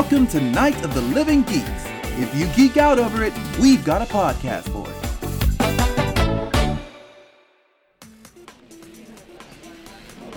Welcome to Night of the Living Geeks. If you geek out over it, we've got a podcast for it.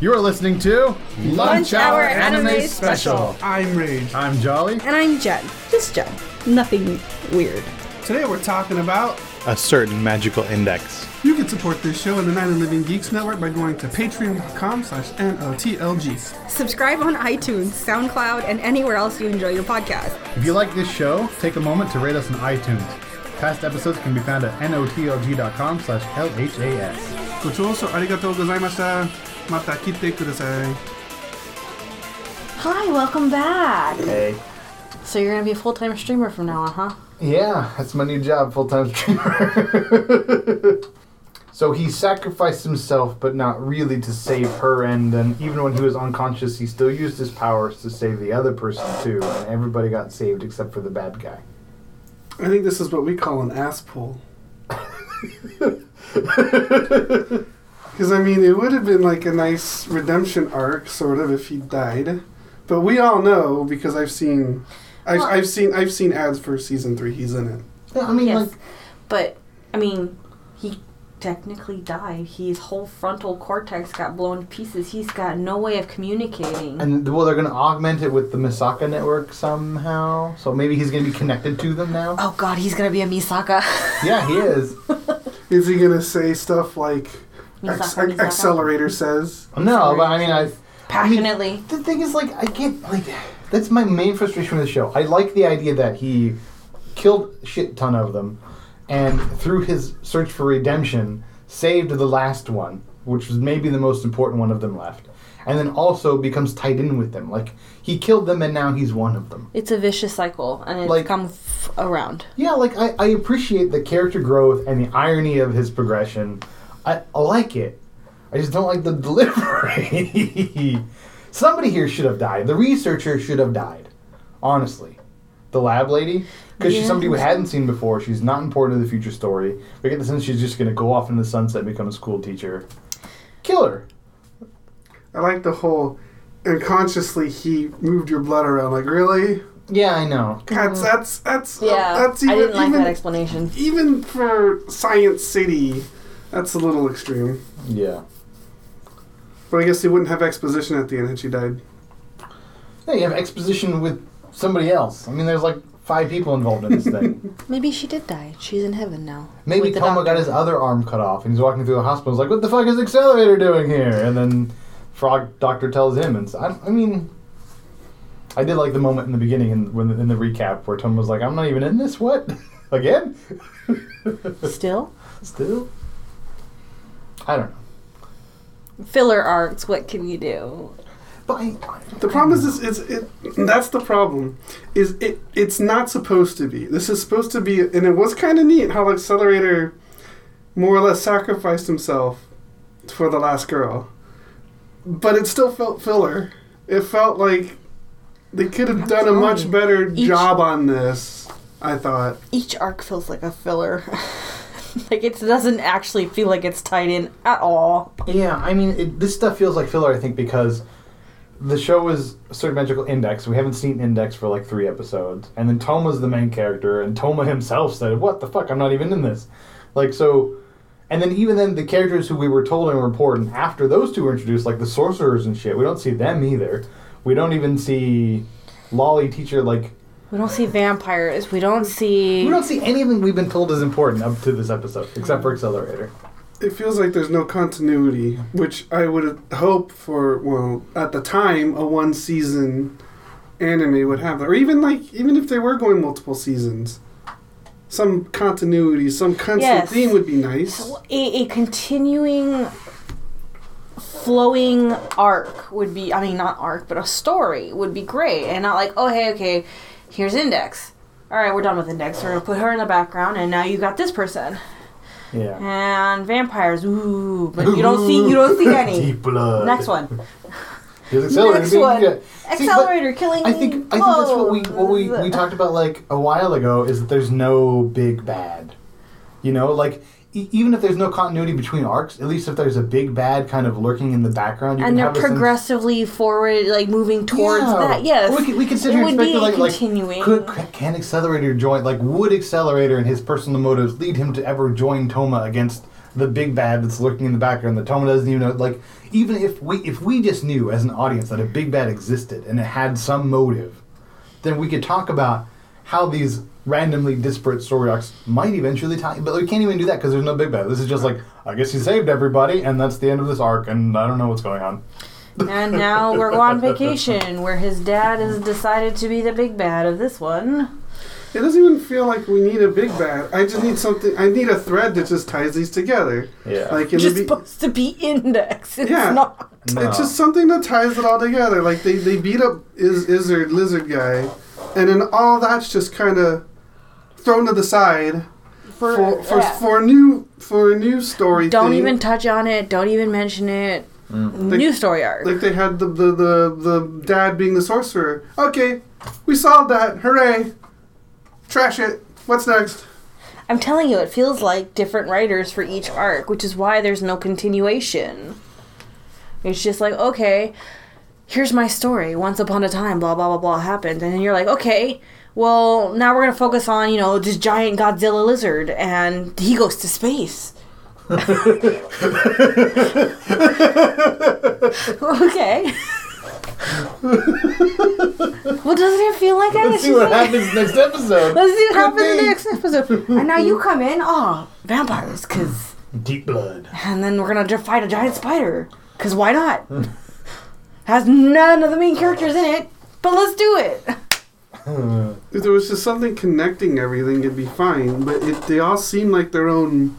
You are listening to Lunch Hour Anime Special. I'm Rage. I'm Jolly. And I'm Jen. Just Jen. Nothing weird. Today we're talking about a certain magical index. You can support this show and the Night of Living Geeks Network by going to patreon.com slash NOTLGs. Subscribe on iTunes, SoundCloud, and anywhere else you enjoy your podcast. If you like this show, take a moment to rate us on iTunes. Past episodes can be found at notlg.com slash LHAS. ご聴取ありがとうございました。また来てください。Hi, welcome back. Hey. So you're going to be a full-time streamer from now on, huh? Yeah, that's my new job, full-time streamer. so he sacrificed himself, but not really to save her, and then even when he was unconscious, he still used his powers to save the other person too, and everybody got saved except for the bad guy. I think this is what we call an ass pull. Because, I mean, it would have been like a nice redemption arc, sort of, if he died. But we all know, because I've seen. I've, Well- I've seen I've seen ads for season three. He's in it. Yeah, I mean, yes. like, But I mean, he technically died. His whole frontal cortex got blown to pieces. He's got no way of communicating. and well, they're gonna augment it with the Misaka network somehow. So maybe he's gonna be connected to them now. oh God, he's gonna be a Misaka. Yeah, he is. Is he gonna say stuff like Misaka, Acc- Misaka. Accelerator says? No, but I mean, I. Passionately. The thing is, like, I get like that's my main frustration with the show. I like the idea that he killed a shit ton of them, and through his search for redemption, saved the last one, which was maybe the most important one of them left, and then also becomes tied in with them. Like he killed them, and now he's one of them. It's a vicious cycle, and it's Like- come f- around. Yeah, like I, I appreciate the character growth and the irony of his progression. I, I like it. I just don't like the delivery. Somebody here should have died. The researcher should have died. Honestly. The lab lady. Because she's somebody we hadn't seen before. She's not important to the future story. We get the sense she's just going to go off into the sunset and become a school teacher. Kill her. I like the whole unconsciously he moved your blood around. Like really? Yeah, I know. That's that's that's uh, Yeah, that's even I didn't like even, that explanation. even for Science City. That's a little extreme. Yeah. But I guess they wouldn't have exposition at the end had she died. Yeah, you have exposition with somebody else. I mean, there's like five people involved in this thing. Maybe she did die. She's in heaven now. Maybe With the Toma got his other arm cut off, and he's walking through the hospital. He's like, "What the fuck is Accelerator doing here?" And then Frog Doctor tells him, and so, I, I mean, I did like the moment in the beginning, in, when in the recap, where Toma was like, "I'm not even in this. What again? Still Still? I don't know." Filler arcs. What can you do? But I, The problem is is it that's the problem. Is it it's not supposed to be. This is supposed to be and it was kinda neat how Accelerator more or less sacrificed himself for the last girl. But it still felt filler. It felt like they could have done a much better Each- job on this, I thought. Each arc feels like a filler. like it doesn't actually feel like it's tied in at all. Yeah, I mean, it, this stuff feels like filler, I think, because the show is a certain magical index. We haven't seen Index for like three episodes. And then Toma's the main character, and Toma himself said, What the fuck? I'm not even in this. Like, so. And then even then, the characters who we were told were important after those two were introduced, like the sorcerers and shit, we don't see them either. We don't even see Lolly teacher, like. We don't see vampires. We don't see. We don't see anything we've been told is important up to this episode, except for Accelerator. It feels like there's no continuity, which I would hope for. Well, at the time, a one season anime would have that, or even like even if they were going multiple seasons, some continuity, some constant Yes. theme would be nice. So a, a continuing flowing arc would be I mean not arc but a story would be great and not like oh hey okay here's index all right we're done with index we're gonna put her in the background and now you got this person Yeah. and vampires ooh but you don't see you don't see any Deep blood. next one Here's Accelerator. Next one. good. See, accelerator killing I think I think that's what we what we, we talked about like a while ago is that there's no big bad. You know, like e- even if there's no continuity between arcs, at least if there's a big bad kind of lurking in the background, you and can they're have a sense- progressively forward, like moving towards Yeah. that. Yes, we could, we could sit It here and would be speculate like, continuing. could can Accelerator join? Like, would Accelerator and his personal motives lead him to ever join Toma against the big bad that's lurking in the background that Toma doesn't even know? Like, even if we if we just knew as an audience that a big bad existed and it had some motive, then we could talk about how these randomly disparate story arcs might eventually tie. But we can't even do that because there's no big bad. This is just like, I guess he saved everybody, and that's the end of this arc, and I don't know what's going on. and now we're on vacation, where his dad has decided to be the big bad of this one. It doesn't even feel like we need a big bad. I just need something. I need a thread that just ties these together. Yeah. Like It's be- supposed to be index. It's Yeah. not. No. It's just something that ties it all together. Like they, they beat up is Izzard lizard guy, and then all that's just kind of thrown to the side For, for for, yeah. for a new for a new story. don't thing. even touch on it. Don't even mention it. Mm. New story arc. like they had the, the the the dad being the sorcerer. Okay, we solved that. Hooray! Trash it. What's next? I'm telling you, it feels like different writers for each arc, which is why there's no continuation. It's just like, okay, here's my story. Once upon a time, blah, blah, blah, blah happened. And then you're like, okay, well, now we're going to focus on, you know, this giant Godzilla lizard, and he goes to space. okay. well, doesn't it feel like that? Let's see what happens next episode. Let's see what happens next episode. And now you come in, oh, vampires, because. Deep blood. And then we're gonna just fight a giant spider, because why not? Has none of the main characters in it, but let's do it. If there was just something connecting everything, it'd be fine. But it, they all seem like their own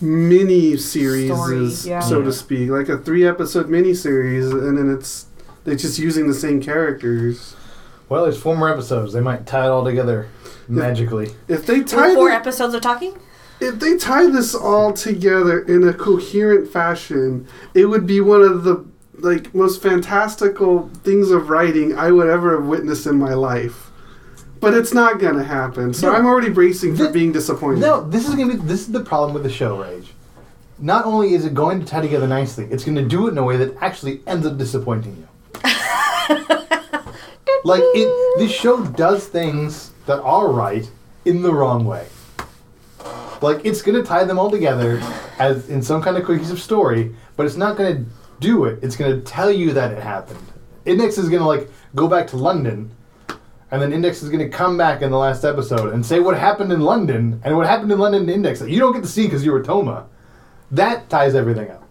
mini series, yeah. so Yeah. to speak, like a three episode mini series, and then it's they're just using the same characters. Well, there's four more episodes. They might tie it all together magically. If they tie Four the- episodes of talking? if they tie this all together in a coherent fashion, it would be one of the like most fantastical things of writing I would ever have witnessed in my life. But it's not gonna happen, so No. I'm already bracing for Thi- being disappointed. No, this is gonna be. This is the problem with the show, Rage. Not only is it going to tie together nicely, it's going to do it in a way that actually ends up disappointing you. like it, this show does things that are right in the wrong way. Like it's going to tie them all together as in some kind of cohesive story, but it's not going to do it. It's going to tell you that it happened. Index is going to like go back to London and then Index is going to come back in the last episode and say what happened in London and what happened in London to Index that you don't get to see because you were Toma. That ties everything up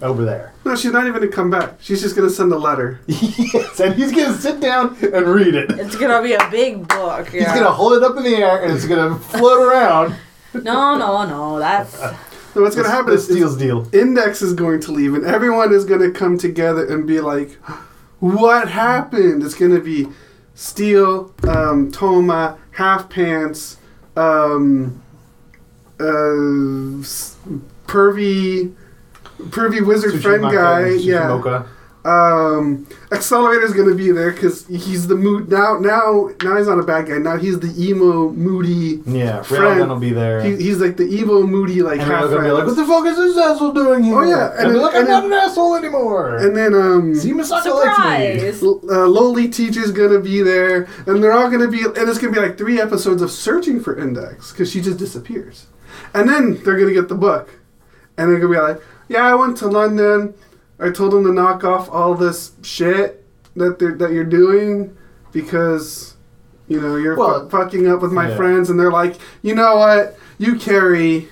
over there. No, she's not even gonna come back. She's just gonna send a letter. yes, and he's going to sit down and read it. It's gonna be a big book. He's going to hold it up in the air and it's going to float around. No, no, no. That's. So what's gonna happen The is Stiyl's deal. Index is going to leave, and everyone is going to come together and be like, "What happened?" It's going to be Steel, um, Toma, Half Pants, um, uh, Pervy, Pervy Wizard Friend guy, yeah. Tsushimoka. Um, Accelerator's going to be there because he's the mood now. Now, now he's not a bad guy. Now he's the emo, moody. Yeah, Friend. Railgun will be there. He, he's like the evil, moody, like and half Railgun will be like, what the fuck is this asshole doing here? Oh, yeah, And, and be then- like, I'm and not then- an asshole anymore. And then um, See, Misaka likes me. Surprise! uh, Loli teacher's gonna be there, and they're all gonna be, and it's gonna be like three episodes of searching for Index because she just disappears, and then they're gonna get the book, and they're gonna be like, "Yeah, I went to London. I told them to knock off all this shit that they're, that you're doing because." You know, you're Well, fu- fucking up with my yeah. friends, and they're like, you know what? You carry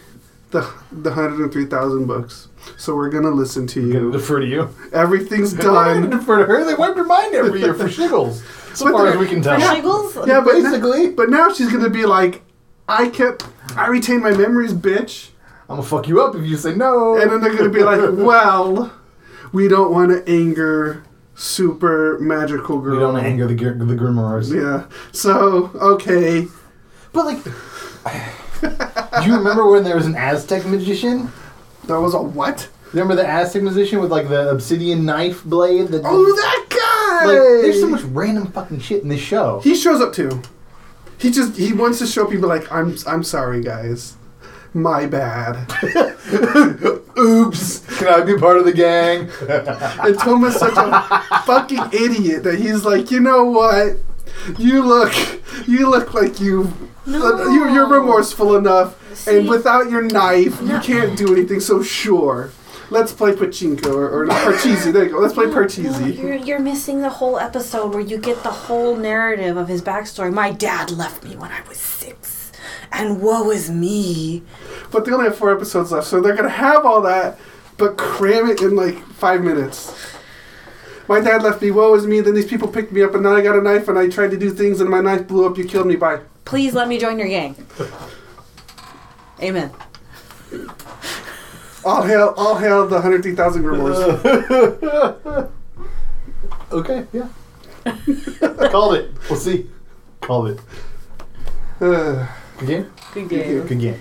the the hundred and three thousand books, so we're gonna listen to I'm going you. to defer to you. Everything's I'm going to done. defer to her. They wiped her mind every year for shiggles. So But far as we can tell. Shiggles? Yeah, but Basically. But now she's gonna be like, I kept, I retain my memories, bitch. I'm going to fuck you up if you say no. And then they're gonna be like, well, we don't want to anger super magical girl. we don't anger the, the grimoires. Yeah. So okay. But, like, do you remember when there was an Aztec magician? That was a what? Remember the Aztec magician with, like, the obsidian knife blade? That Oh, that guy. Like, there's so much random fucking shit in this show. He shows up too. He just he wants to show people like I'm I'm sorry guys. My bad. Oops. Can I be part of the gang? And Toma's such a fucking idiot that he's like, you know what? You look, you look like you, No. Uh, you're, you're remorseful enough, and without your knife, No. you can't do anything. So sure, let's play pachinko or, or parcheesi. There you go. Let's play No, parcheesi. you're, you're missing the whole episode where you get the whole narrative of his backstory. My dad left me when I was six, and woe is me. But they only have four episodes left, so they're gonna have all that, but cram it in like five minutes. My dad left me. Woe is me. Then these people picked me up, and now I got a knife, and I tried to do things, and my knife blew up. You killed me. Bye. Please let me join your gang. Amen. All hail, all hail the hundred three thousand grimoires. okay, yeah. Called it. We'll see. Called it. Uh, Good game? Good game. Good game.